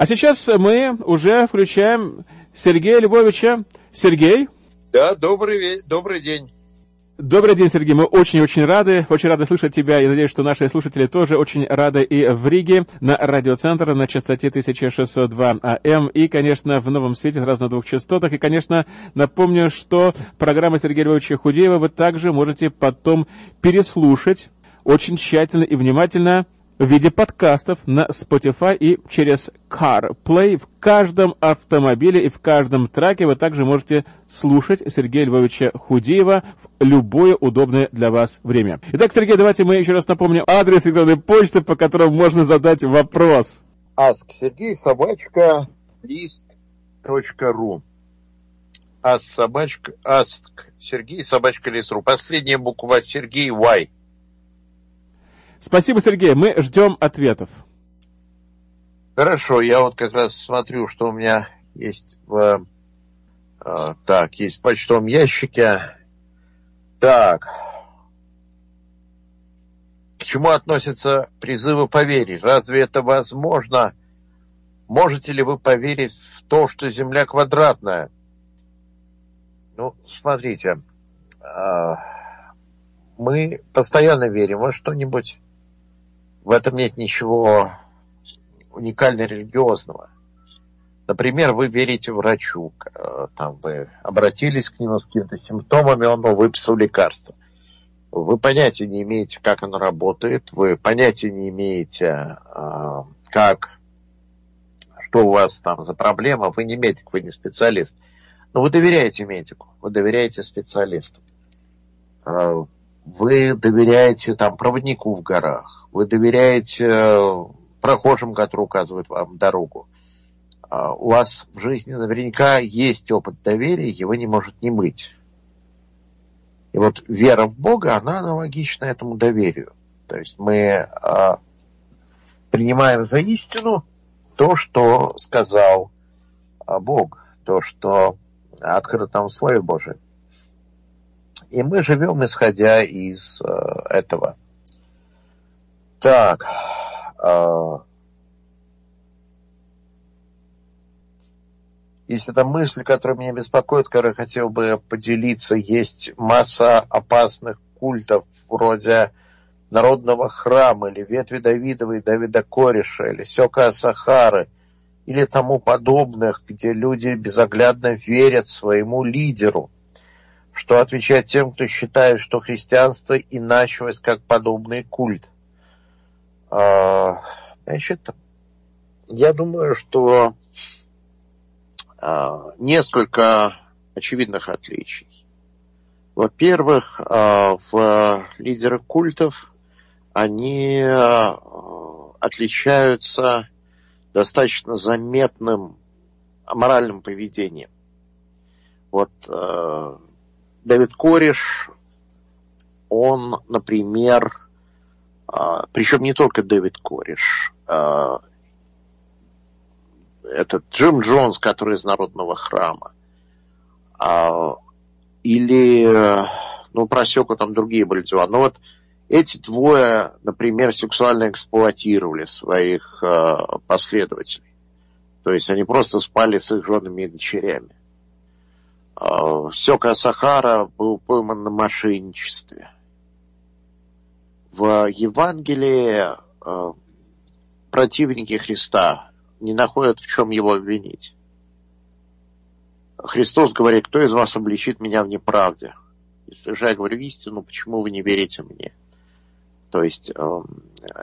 А сейчас мы уже включаем Сергея Львовича. Сергей? Да, добрый, добрый день. Добрый день, Сергей. Мы очень-очень рады, очень рады слышать тебя. И надеюсь, что наши слушатели тоже очень рады и в Риге, на радиоцентр на частоте 1602 АМ и, конечно, в новом свете сразу на двух частотах. И, конечно, напомню, что программа Сергея Львовича Худеева вы также можете потом переслушать очень тщательно и внимательно в виде подкастов на Spotify и через CarPlay. В каждом автомобиле и в каждом траке вы также можете слушать Сергея Львовича Худеева в любое удобное для вас время. Итак, Сергей, давайте мы еще раз напомним адрес электронной почты, по которому можно задать вопрос. Ask Сергей собачка лист.ру Ask собачка Ask Сергей собачка лист.ру Последняя буква Сергей Y. Спасибо, Сергей. Мы ждем ответов. Хорошо, я вот как раз смотрю, что у меня есть в... Э, так, есть в почтовом ящике. Так. К чему относятся призывы поверить? Разве это возможно? Можете ли вы поверить в то, что Земля квадратная? Ну, смотрите, э, мы постоянно верим во что-нибудь в этом нет ничего уникально религиозного. Например, вы верите врачу, э, там вы обратились к нему с какими-то симптомами, он вам выписал лекарство. Вы понятия не имеете, как оно работает, вы понятия не имеете, э, как, что у вас там за проблема, вы не медик, вы не специалист. Но вы доверяете медику, вы доверяете специалисту. Э, вы доверяете там проводнику в горах, вы доверяете э, прохожим, которые указывают вам дорогу. А у вас в жизни наверняка есть опыт доверия, его не может не быть. И вот вера в Бога, она аналогична этому доверию. То есть мы а, принимаем за истину то, что сказал а, Бог, то, что открыто там в Слове Божие. И мы живем, исходя из а, этого. Так. Э, есть эта мысль, которая меня беспокоит, которой хотел бы поделиться. Есть масса опасных культов, вроде народного храма, или ветви Давидовой, Давида Кореша, или Сёка Сахары, или тому подобных, где люди безоглядно верят своему лидеру, что отвечает тем, кто считает, что христианство иначилось как подобный культ – а, значит, я думаю, что а, несколько очевидных отличий. Во-первых, а, в лидеры культов они отличаются достаточно заметным моральным поведением. Вот Давид Кореш, он, например, а, Причем не только Дэвид Кореш. А, этот Джим Джонс, который из Народного храма. А, или, ну, просеку там другие были дела. Но вот эти двое, например, сексуально эксплуатировали своих последователей. То есть они просто спали с их женами и дочерями. Сёка Сахара был пойман на мошенничестве в Евангелии э, противники Христа не находят, в чем его обвинить. Христос говорит, кто из вас обличит меня в неправде? Если же я говорю истину, почему вы не верите мне? То есть, э,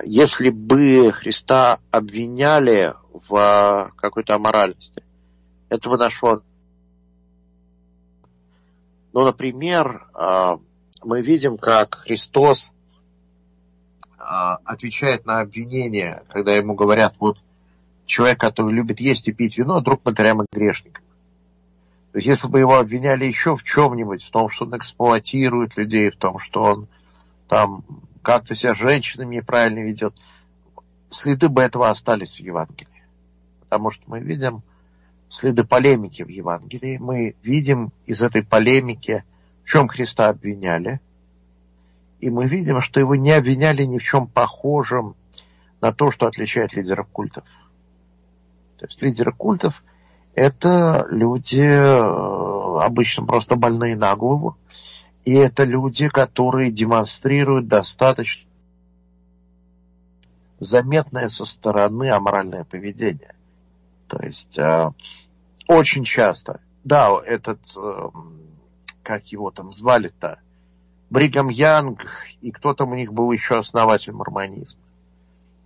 если бы Христа обвиняли в какой-то аморальности, этого нашло. Ну, например, э, мы видим, как Христос отвечает на обвинение, когда ему говорят, вот человек, который любит есть и пить вино, друг матерям и грешникам. То есть если бы его обвиняли еще в чем-нибудь, в том, что он эксплуатирует людей, в том, что он там как-то себя с женщинами неправильно ведет, следы бы этого остались в Евангелии. Потому что мы видим следы полемики в Евангелии. Мы видим из этой полемики, в чем Христа обвиняли – и мы видим, что его не обвиняли ни в чем похожем на то, что отличает лидеров культов. То есть лидеры культов – это люди э, обычно просто больные на голову, и это люди, которые демонстрируют достаточно заметное со стороны аморальное поведение. То есть э, очень часто, да, этот, э, как его там звали-то, Бригам Янг, и кто там у них был еще основатель мормонизма.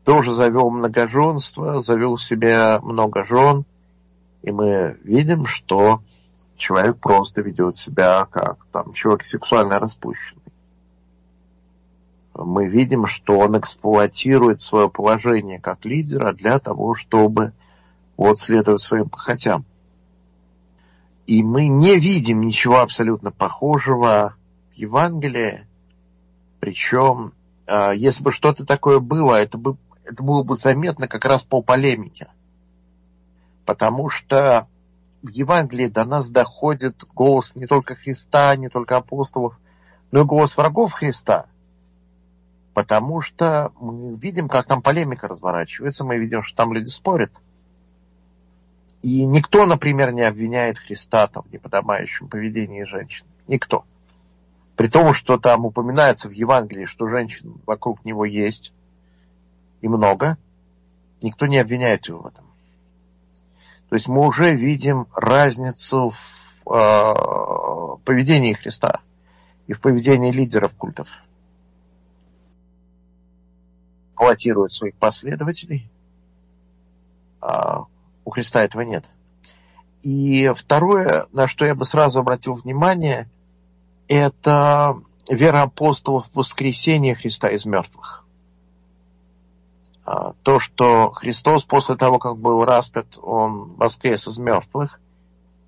Тоже завел многоженство, завел себе много жен, и мы видим, что человек просто ведет себя как там человек сексуально распущенный. Мы видим, что он эксплуатирует свое положение как лидера для того, чтобы вот следовать своим похотям. И мы не видим ничего абсолютно похожего Евангелие, причем, а, если бы что-то такое было, это, бы, это было бы заметно как раз по полемике. Потому что в Евангелии до нас доходит голос не только Христа, не только апостолов, но и голос врагов Христа. Потому что мы видим, как там полемика разворачивается, мы видим, что там люди спорят. И никто, например, не обвиняет Христа там, в неподобающем поведении женщин. Никто. При том, что там упоминается в Евангелии, что женщин вокруг него есть и много, никто не обвиняет его в этом. То есть мы уже видим разницу в э, поведении Христа и в поведении лидеров культов. Эксплуатируют своих последователей. А у Христа этого нет. И второе, на что я бы сразу обратил внимание – это вера апостолов в воскресение Христа из мертвых. А, то, что Христос после того, как был распят, он воскрес из мертвых,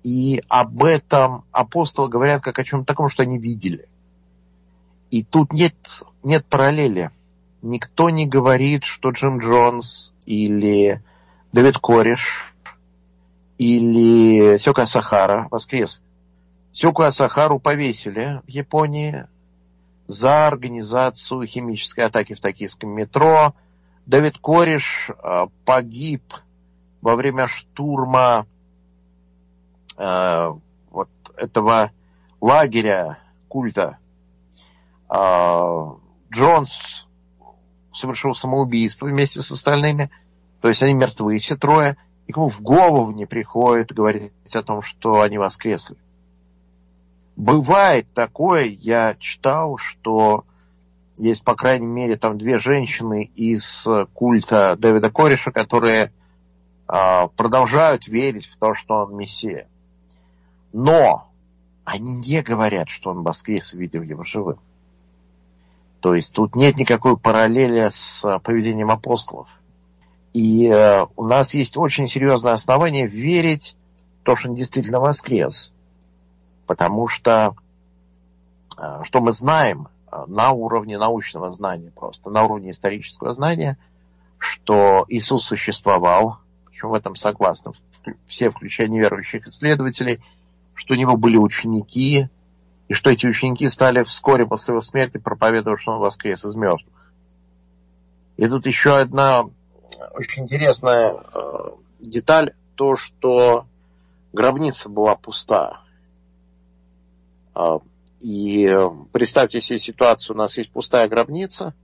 и об этом апостолы говорят как о чем-то таком, что они видели. И тут нет, нет параллели. Никто не говорит, что Джим Джонс или Дэвид Кореш или Сёка Сахара воскрес Сёку Асахару повесили в Японии за организацию химической атаки в токийском метро. Давид Кореш э, погиб во время штурма э, вот этого лагеря культа. Э, Джонс совершил самоубийство вместе с остальными. То есть они мертвы все трое. Никому в голову не приходит говорить о том, что они воскресли. Бывает такое, я читал, что есть, по крайней мере, там две женщины из культа Дэвида Кореша, которые э, продолжают верить в то, что он Мессия. Но они не говорят, что он воскрес и видел его живым. То есть тут нет никакой параллели с поведением апостолов. И э, у нас есть очень серьезное основание верить в то, что он действительно воскрес. Потому что, э, что мы знаем э, на уровне научного знания просто, на уровне исторического знания, что Иисус существовал, причем в этом согласны все, включая неверующих исследователей, что у него были ученики, и что эти ученики стали вскоре после его смерти проповедовать, что он воскрес из мертвых. И тут еще одна очень интересная э, деталь, то, что гробница была пуста. А, и э, представьте себе ситуацию, у нас есть пустая гробница,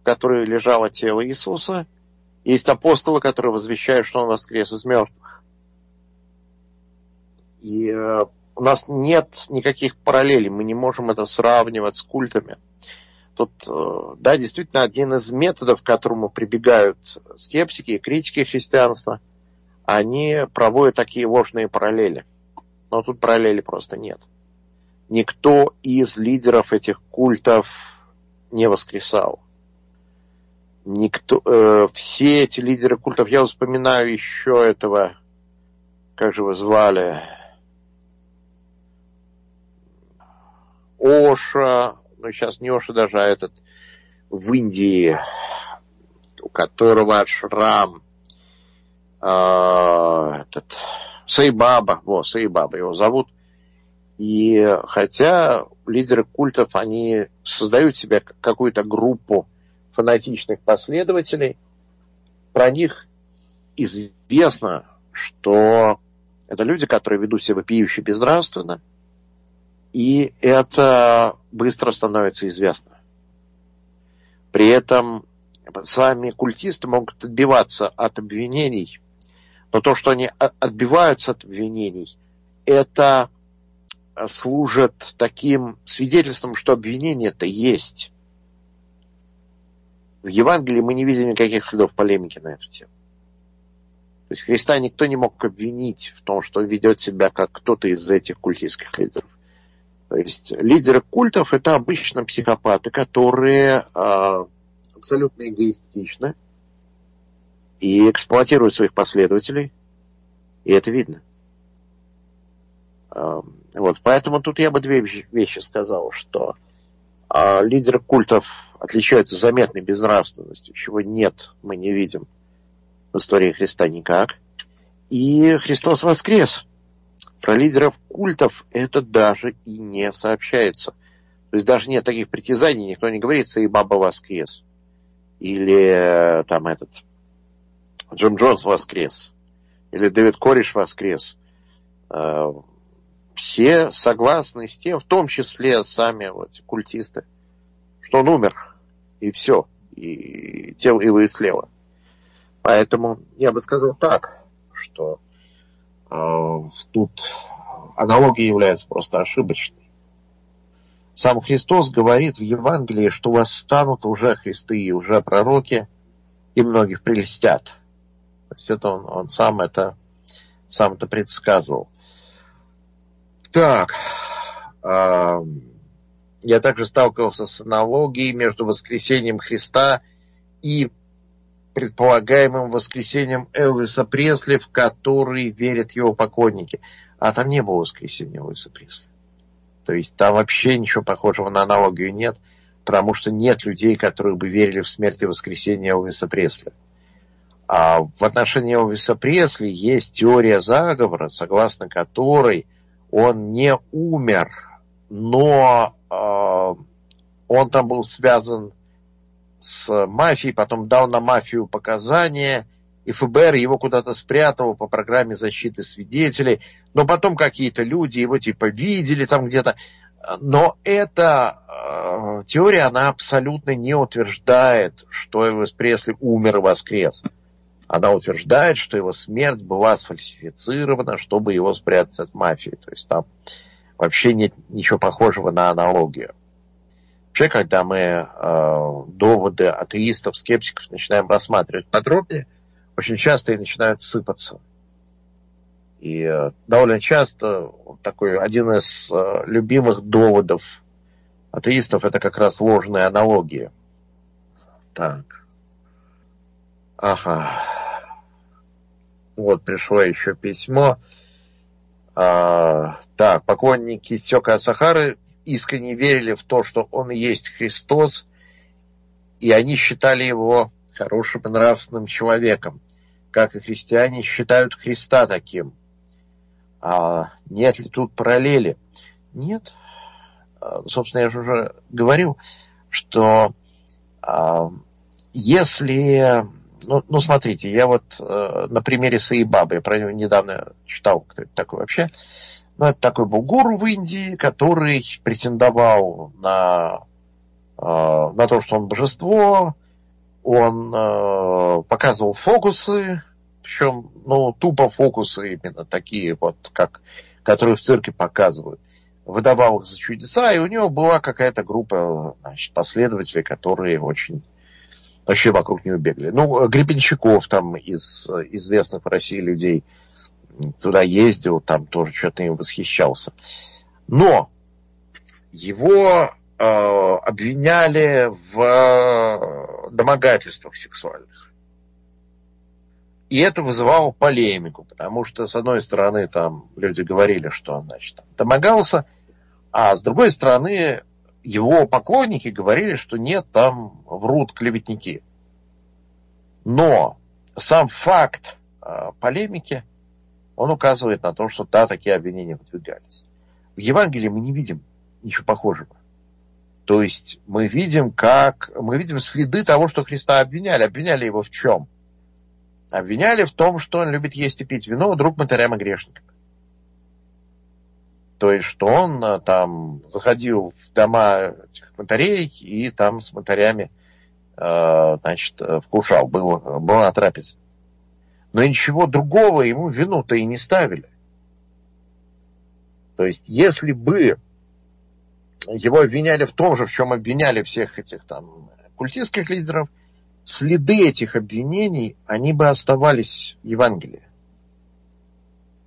в которой лежало тело Иисуса, есть апостолы, которые возвещают, что он воскрес из мертвых. И э, у нас нет никаких параллелей, мы не можем это сравнивать с культами. Тут, э, да, действительно, один из методов, к которому прибегают скептики и критики христианства, они проводят такие ложные параллели. Но тут параллели просто нет никто из лидеров этих культов не воскресал. Никто, э, все эти лидеры культов, я вспоминаю еще этого, как же его звали, Оша, ну сейчас не Оша даже, а этот в Индии, у которого шрам, э, этот, Сайбаба, вот, Сайбаба его зовут – и хотя лидеры культов, они создают себе какую-то группу фанатичных последователей, про них известно, что это люди, которые ведут себя вопиюще безнравственно, и это быстро становится известно. При этом сами культисты могут отбиваться от обвинений, но то, что они отбиваются от обвинений, это служит таким свидетельством, что обвинение-то есть. В Евангелии мы не видим никаких следов полемики на эту тему. То есть Христа никто не мог обвинить в том, что он ведет себя как кто-то из этих культистских лидеров. То есть лидеры культов это обычно психопаты, которые э, абсолютно эгоистичны и эксплуатируют своих последователей, и это видно. Вот, поэтому тут я бы две вещи сказал, что э, лидеры культов отличаются заметной безнравственностью, чего нет, мы не видим в истории Христа никак. И Христос воскрес. Про лидеров культов это даже и не сообщается. То есть даже нет таких притязаний, никто не говорит, и баба воскрес. Или э, там этот Джон Джонс воскрес. Или Дэвид Кориш воскрес. Э, все согласны с тем, в том числе сами вот, культисты, что он умер и все. И тело его слева. Поэтому я бы сказал так, что э, тут аналогия является просто ошибочной. Сам Христос говорит в Евангелии, что восстанут уже Христы и уже пророки, и многих прелестят. То есть это он, он сам это сам это предсказывал. Так, я также сталкивался с аналогией между воскресением Христа и предполагаемым воскресением Элвиса Пресли, в который верят его поклонники. А там не было воскресения Элвиса Пресли. То есть там вообще ничего похожего на аналогию нет, потому что нет людей, которые бы верили в смерть и воскресение Элвиса Пресли. А в отношении Элвиса Пресли есть теория заговора, согласно которой он не умер, но а, он там был связан с мафией, потом дал на мафию показания, и ФБР его куда-то спрятал по программе защиты свидетелей, но потом какие-то люди его типа видели там где-то. Но эта э, теория, она абсолютно не утверждает, что Элвис Пресли умер и воскрес. Она утверждает, что его смерть была сфальсифицирована, чтобы его спрятать от мафии. То есть там вообще нет ничего похожего на аналогию. Вообще, когда мы э, доводы атеистов, скептиков начинаем рассматривать подробнее, очень часто и начинают сыпаться. И э, довольно часто такой один из э, любимых доводов атеистов это как раз ложная аналогия. Так. Ага. Вот пришло еще письмо. А, так, поклонники Сёка Сахары искренне верили в то, что он есть Христос, и они считали его хорошим и нравственным человеком, как и христиане считают Христа таким. А нет ли тут параллели? Нет. А, собственно, я же уже говорил, что а, если ну, ну, смотрите, я вот э, на примере Саибабы, я про него недавно читал, кто это такой вообще. Ну, это такой был гуру в Индии, который претендовал на, э, на то, что он божество. Он э, показывал фокусы, причем, ну, тупо фокусы именно такие вот, как, которые в цирке показывают. Выдавал их за чудеса, и у него была какая-то группа значит, последователей, которые очень вообще вокруг него бегали. Ну, Гребенщиков там из известных в России людей туда ездил, там тоже что-то им восхищался. Но его э, обвиняли в э, домогательствах сексуальных. И это вызывало полемику, потому что, с одной стороны, там люди говорили, что он, значит, там, домогался, а с другой стороны, его поклонники говорили, что нет, там врут клеветники. Но сам факт э, полемики, он указывает на то, что да, такие обвинения выдвигались. В Евангелии мы не видим ничего похожего. То есть мы видим, как мы видим следы того, что Христа обвиняли. Обвиняли его в чем? обвиняли в том, что он любит есть и пить вино, друг мытарям и грешникам. То есть, что он э, там заходил в дома этих мытарей и там с мытарями э, значит, вкушал, был, был на трапезе. Но ничего другого ему вину-то и не ставили. То есть, если бы его обвиняли в том же, в чем обвиняли всех этих там культистских лидеров, следы этих обвинений, они бы оставались в Евангелии.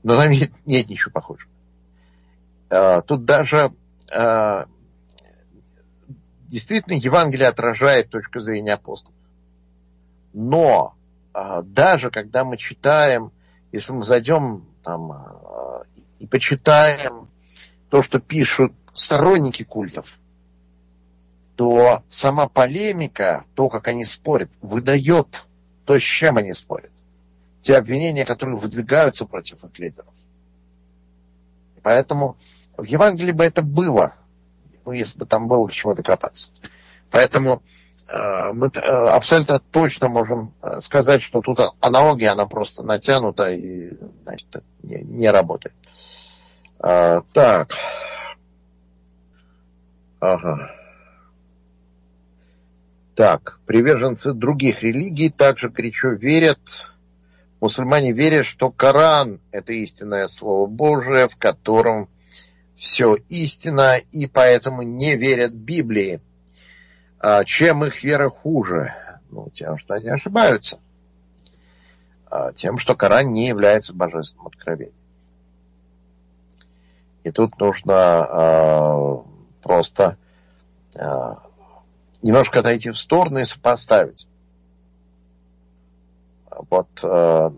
Но там нет, нет ничего похожего. А, тут даже а, действительно Евангелие отражает точку зрения апостолов. Но а, даже когда мы читаем, если мы зайдем там и почитаем то, что пишут сторонники культов, то сама полемика, то, как они спорят, выдает то, с чем они спорят. Те обвинения, которые выдвигаются против их лидеров. Поэтому в Евангелии бы это было, ну, если бы там было к чему докопаться. Поэтому э, мы э, абсолютно точно можем э, сказать, что тут аналогия, она просто натянута и значит, не, не работает. А, так. Ага. Так, приверженцы других религий также горячо верят, мусульмане верят, что Коран – это истинное Слово Божие, в котором все истина, и поэтому не верят Библии. А чем их вера хуже? Ну, тем, что они ошибаются. А тем, что Коран не является божественным откровением. И тут нужно э, просто э, немножко отойти в сторону и сопоставить. Вот э,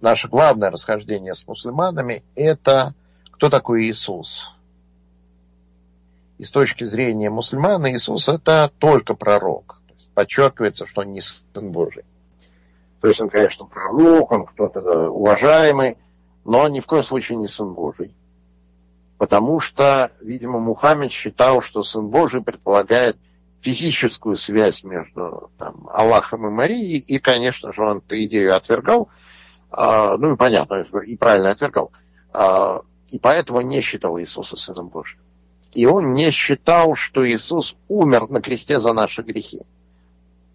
наше главное расхождение с мусульманами – это кто такой Иисус. И с точки зрения мусульман Иисус – это только пророк. Подчеркивается, что он не сын Божий. То есть он, конечно, пророк, он кто-то уважаемый, но ни в коем случае не сын Божий потому что, видимо, Мухаммед считал, что Сын Божий предполагает физическую связь между там, Аллахом и Марией, и, конечно же, он эту идею отвергал, а, ну и понятно, и правильно отвергал, а, и поэтому не считал Иисуса Сыном Божьим. И он не считал, что Иисус умер на кресте за наши грехи.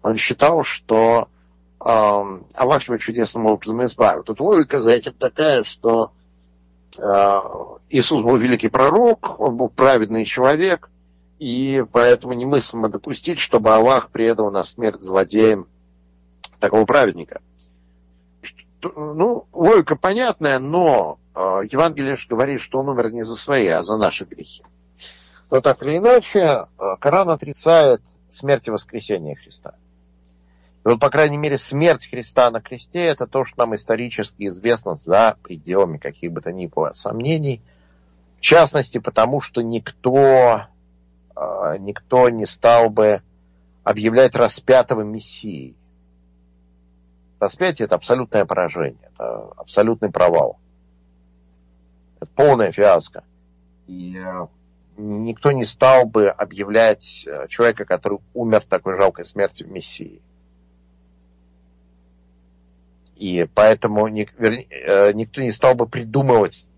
Он считал, что э, Аллах его чудесным образом избавил. Тут логика, знаете, такая, что Э, Иисус был великий пророк, он был праведный человек, и поэтому немыслимо допустить, чтобы Аллах предал на смерть злодеям такого праведника. Ну, логика понятная, но э, Евангелие же говорит, что он умер не за свои, а за наши грехи. Но так или иначе, э, Коран отрицает смерть и воскресение Христа. И вот, по крайней мере, смерть Христа на кресте – это то, что нам исторически известно за пределами каких бы то ни было сомнений. В частности, потому что никто, а, никто не стал бы объявлять распятого Мессией. Распятие – это абсолютное поражение, это абсолютный провал. Это полная фиаско. И э, никто не стал бы объявлять э, человека, который умер такой жалкой смертью Мессии. И поэтому э, никто не стал бы придумывать.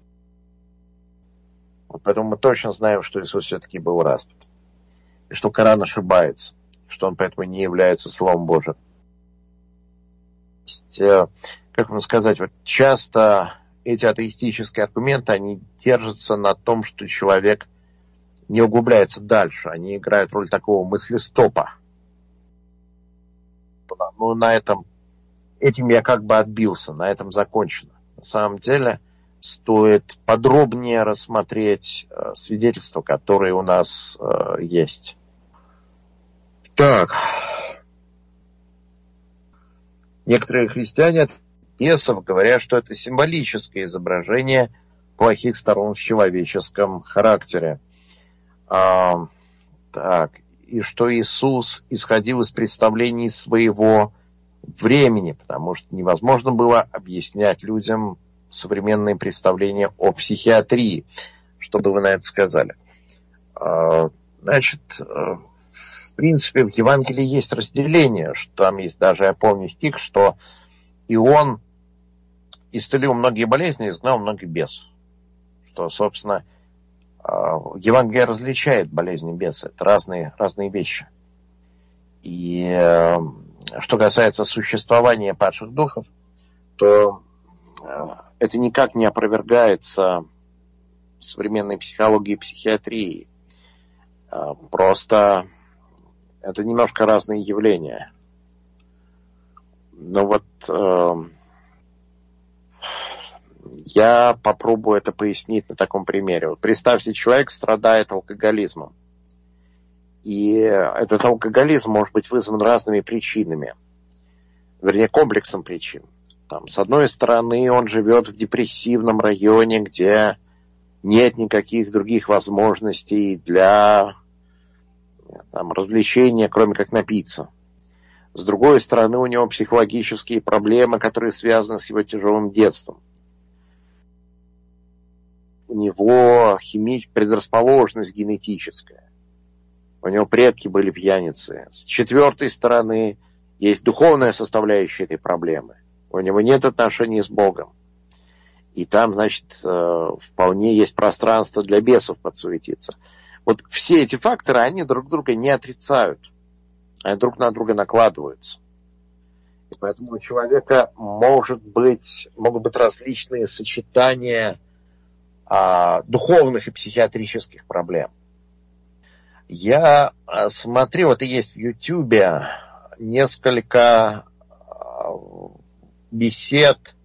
Вот поэтому мы точно знаем, что Иисус все-таки был распят. И что Коран ошибается. Что он поэтому не является Словом Божьим. Э, как вам сказать, вот часто эти атеистические аргументы, они держатся на том, что человек не углубляется дальше. Они играют роль такого мыслестопа. Ну, на этом этим я как бы отбился, на этом закончено. На самом деле стоит подробнее рассмотреть э, свидетельства, которые у нас э, есть. Так. Некоторые христиане от бесов говорят, что это символическое изображение плохих сторон в человеческом характере. А, так. И что Иисус исходил из представлений своего времени, потому что невозможно было объяснять людям современные представления о психиатрии. Что бы вы на это сказали? А, значит, э, в принципе, в Евангелии есть разделение, что там есть даже, я помню стих, что И он исцелил многие болезни, изгнал многих бесов. Что, собственно, Евангелие различает болезни беса. Это разные, разные вещи. И э, что касается существования падших духов, то э, это никак не опровергается современной психологией и психиатрией. Э, просто это немножко разные явления. Но вот я попробую это пояснить на таком примере. Вот представьте, человек страдает алкоголизмом. И этот алкоголизм может быть вызван разными причинами. Вернее, комплексом причин. Там, с одной стороны, он живет в депрессивном районе, где нет никаких других возможностей для там, развлечения, кроме как напиться. С другой стороны, у него психологические проблемы, которые связаны с его тяжелым детством него хими... предрасположенность генетическая. У него предки были пьяницы. С четвертой стороны есть духовная составляющая этой проблемы. У него нет отношений с Богом. И там, значит, э, вполне есть пространство для бесов подсуетиться. Вот все эти факторы, они друг друга не отрицают. Они друг на друга накладываются. И поэтому у человека может быть, могут быть различные сочетания духовных и психиатрических проблем. Я а, смотрю, вот и есть в Ютьюбе несколько а, бесед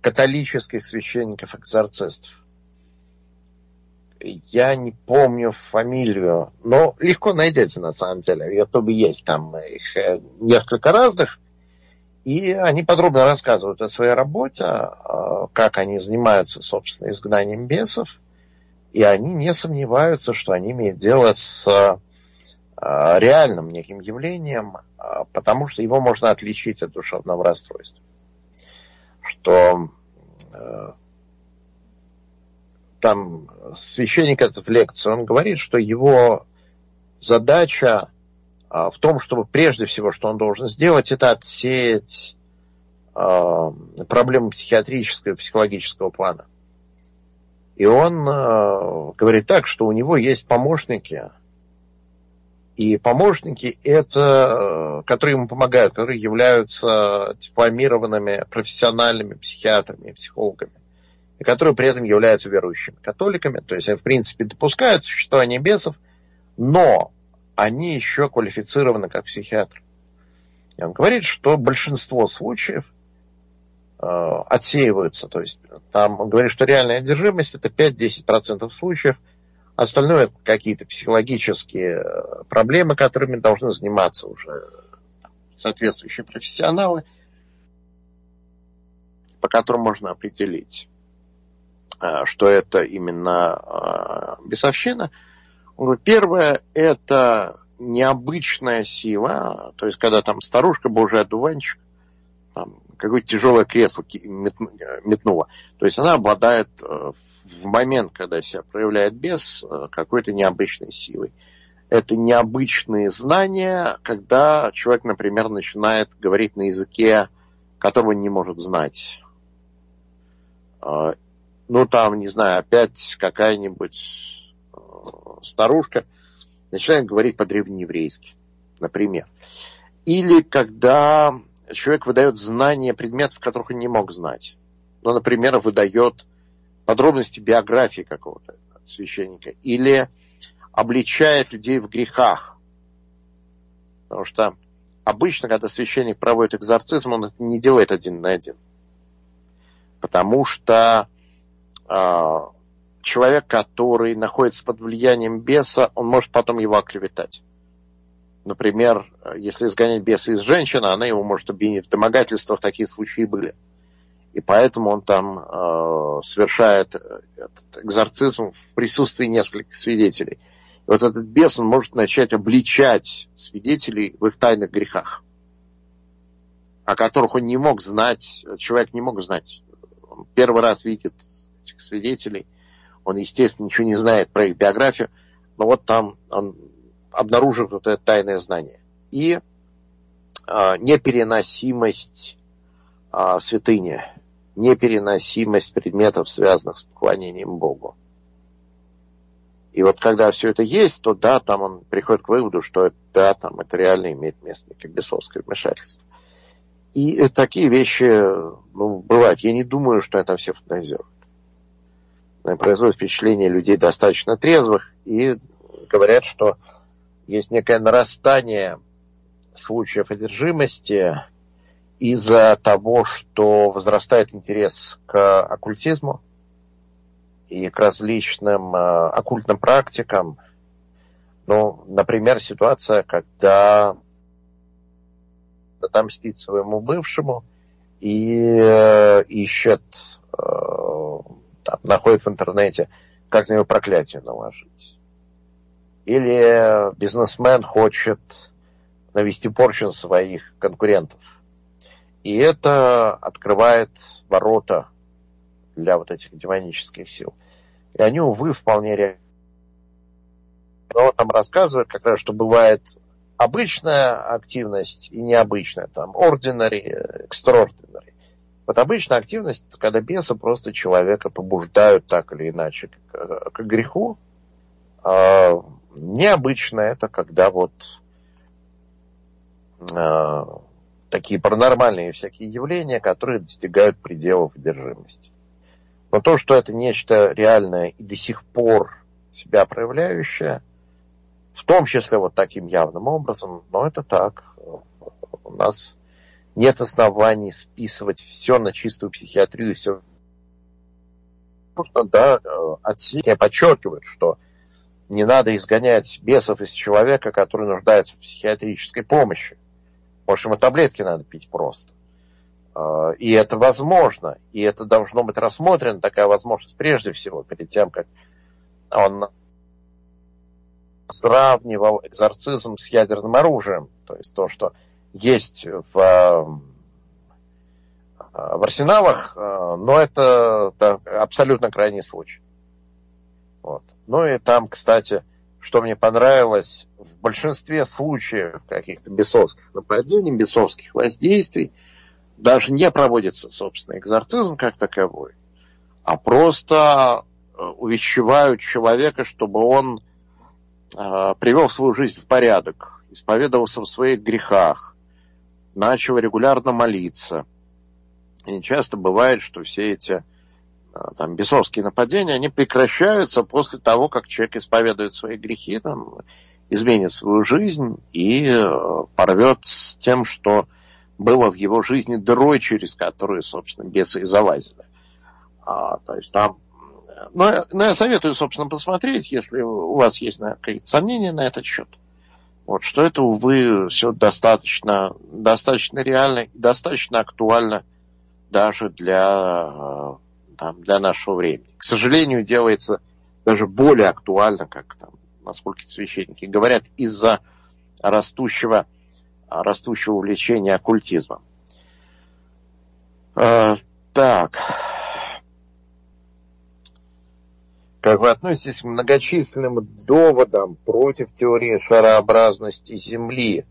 католических священников-экзорцистов. Я не помню фамилию, но легко найдете на самом деле. В Ютубе есть там их э, несколько разных. И они подробно рассказывают о своей работе, как они занимаются, собственно, изгнанием бесов. И они не сомневаются, что они имеют дело с а, реальным неким явлением, а, потому что его можно отличить от душевного расстройства. Что там священник этот в лекции, он говорит, что его задача в том, чтобы прежде всего, что он должен сделать, это отсеять а, проблемы психиатрического и психологического плана. И он а, говорит так, что у него есть помощники, и помощники это, которые ему помогают, которые являются дипломированными профессиональными психиатрами и психологами, и которые при этом являются верующими католиками, то есть они в принципе допускают существование бесов, но они еще квалифицированы как психиатры. И он говорит, что большинство случаев э, отсеиваются. То есть там он говорит, что реальная одержимость это 5-10% случаев, остальное какие-то психологические э, проблемы, которыми должны заниматься уже соответствующие профессионалы, по которым можно определить, э, что это именно э, бесовщина – Первое – это необычная сила, то есть когда там старушка, божий одуванчик, там, какое-то тяжелое кресло метнула. То есть она обладает э, в момент, когда себя проявляет бес, э, какой-то необычной силой. Это необычные знания, когда человек, например, начинает говорить на языке, которого не может знать. Э, ну, там, не знаю, опять какая-нибудь старушка начинает говорить по-древнееврейски, например. Или когда человек выдает знания предметов, которых он не мог знать. Ну, например, выдает подробности биографии какого-то священника. Или обличает людей в грехах. Потому что обычно, когда священник проводит экзорцизм, он это не делает один на один. Потому что э, человек, который находится под влиянием беса, он может потом его оклеветать. Например, если изгонять беса из женщины, она его может обвинить в домогательствах, такие случаи были. И поэтому он там э, совершает этот экзорцизм в присутствии нескольких свидетелей. И вот этот бес, он может начать обличать свидетелей в их тайных грехах, о которых он не мог знать, человек не мог знать. Он первый раз видит этих свидетелей, он, естественно, ничего не знает про их биографию, но вот там он обнаружил вот это тайное знание. И э, непереносимость а, святыни, непереносимость предметов, связанных с поклонением Богу. И вот когда все это есть, то да, там он приходит к выводу, что да, там это реально имеет место, как бесовское вмешательство. И такие вещи ну, бывают. Я не думаю, что это все фантазируют. Производит впечатление людей достаточно трезвых и говорят, что есть некое нарастание случаев одержимости из-за того, что возрастает интерес к оккультизму и к различным э, оккультным практикам. Ну, например, ситуация, когда отомстить своему бывшему и э, ищет, э, там, находит в интернете, как на него проклятие наложить. Или бизнесмен хочет навести порчу на своих конкурентов. И это открывает ворота для вот этих демонических сил. И они, увы, вполне реально. Но там рассказывают как раз, что бывает обычная активность и необычная, там, ordinary, extraordinary. Вот обычная активность, когда бесы просто человека побуждают так или иначе к, к греху. А необычно это, когда вот а, такие паранормальные всякие явления, которые достигают пределов одержимости. Но то, что это нечто реальное и до сих пор себя проявляющее – в том числе вот таким явным образом, но это так. У нас нет оснований списывать все на чистую психиатрию, все. Потому что, да, отсеки подчеркивают, что не надо изгонять бесов из человека, который нуждается в психиатрической помощи. Может, ему таблетки надо пить просто. А, и это возможно. И это должно быть рассмотрено, такая возможность, прежде всего, перед тем, как он сравнивал экзорцизм с ядерным оружием. То есть то, что есть в, э, в арсеналах, э, но это, это абсолютно крайний случай. Вот. Ну и там, кстати, что мне понравилось, в большинстве случаев каких-то бесовских нападений, бесовских воздействий, даже не проводится, собственно, экзорцизм как таковой, а просто э, увещевают человека, чтобы он а, привел свою жизнь в порядок, исповедовался в своих грехах, начал регулярно молиться. И часто бывает, что все эти а, там, бесовские нападения, они прекращаются после того, как человек исповедует свои грехи, там, изменит свою жизнь и э, порвет с тем, что было в его жизни дырой, через которую, собственно, бесы и залазили. А, то есть там но, но я советую, собственно, посмотреть, если у вас есть какие-то сомнения на этот счет. Вот, что это, увы, все достаточно, достаточно реально и достаточно актуально даже для, там, для нашего времени. К сожалению, делается даже более актуально, как там, насколько священники говорят, из-за растущего, растущего увлечения оккультизмом. Э, так. Как вы относитесь к многочисленным доводам против теории шарообразности Земли?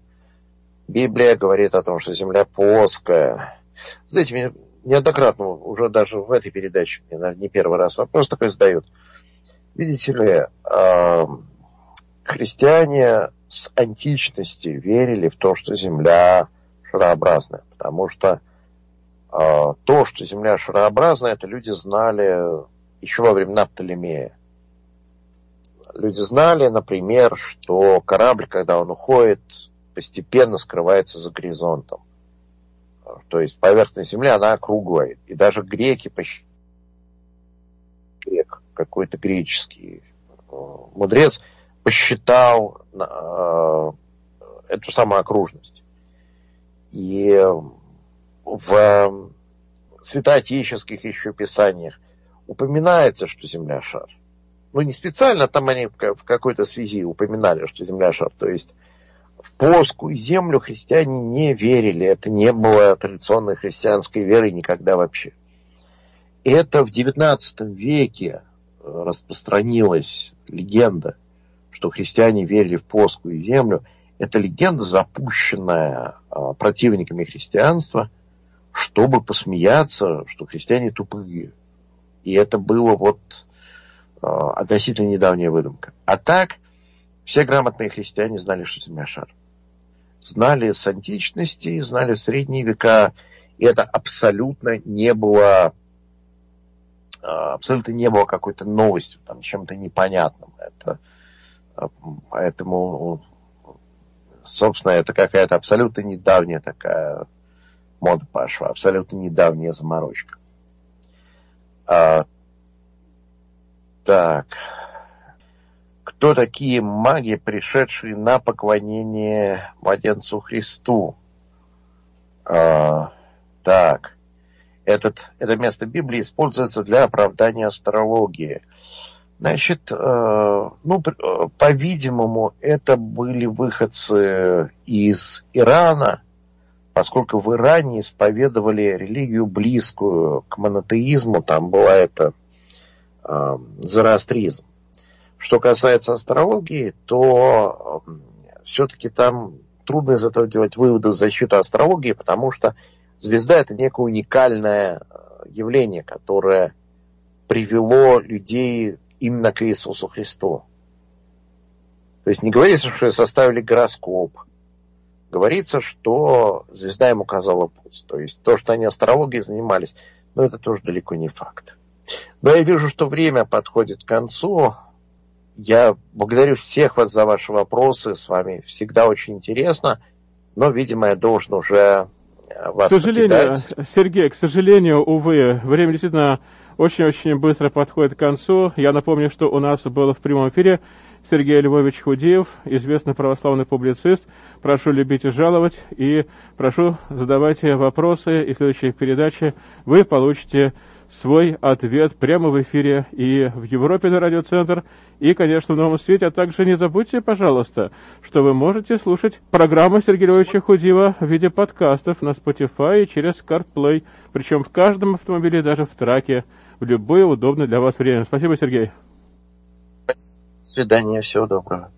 Библия говорит о том, что Земля плоская. Знаете, мне неоднократно, уже даже в этой передаче, мне, не первый раз вопрос такой задают. Видите ли, христиане с античности верили в то, что Земля шарообразная, потому что а, то, что Земля шарообразная, это люди знали еще во времена Птолемея. Люди знали, например, что корабль, когда он уходит, постепенно скрывается за горизонтом. То есть поверхность Земли, она круглая. И даже греки, грек, какой-то греческий э, мудрец, посчитал э, эту самую окружность. И в святоотеческих еще писаниях упоминается, что Земля шар. Ну, не специально, там они в какой-то связи упоминали, что Земля шар. То есть в плоскую землю христиане не верили. Это не было традиционной христианской верой никогда вообще. Это в XIX веке э, распространилась легенда, что христиане верили в плоскую землю. Это легенда, запущенная а, противниками христианства чтобы посмеяться, что христиане тупые. И это было вот э, относительно недавняя выдумка. А так, все грамотные христиане знали, что Земля шар. Знали с античности, знали в средние века. И это абсолютно не было а, абсолютно не было какой-то новостью, там, чем-то непонятным. Это, а, поэтому, собственно, это какая-то абсолютно недавняя такая мода пошла, абсолютно недавняя заморочка. А, так. Кто такие маги, пришедшие на поклонение младенцу Христу? А, так этот, это место Библии используется для оправдания астрологии. Значит, э, ну, э, по-видимому, это были выходцы из Ирана, поскольку в Иране исповедовали религию близкую к монотеизму, там была это э, зороастризм. Что касается астрологии, то все-таки там трудно из этого делать выводы в защиту астрологии, потому что Звезда – это некое уникальное э, явление, которое привело людей именно к Иисусу Христу. То есть не говорится, что составили гороскоп. Говорится, что звезда ему указала путь. То есть то, что они астрологией занимались, но это тоже далеко не факт. Но я вижу, что время подходит к концу. Я благодарю всех вас за ваши вопросы. С вами всегда очень интересно. Но, видимо, я должен уже вас К сожалению, покидать. Сергей, к сожалению, увы, время действительно очень-очень быстро подходит к концу. Я напомню, что у нас был в прямом эфире Сергей Львович Худеев, известный православный публицист. Прошу любить и жаловать, и прошу задавайте вопросы, и в следующей передаче вы получите свой ответ прямо в эфире и в Европе на радиоцентр, и, конечно, в Новом Свете. А также не забудьте, пожалуйста, что вы можете слушать программу Сергея Львовича Худива в виде подкастов на Spotify и через CarPlay, причем в каждом автомобиле, даже в траке, в любое удобное для вас время. Спасибо, Сергей. Свидания, всего доброго.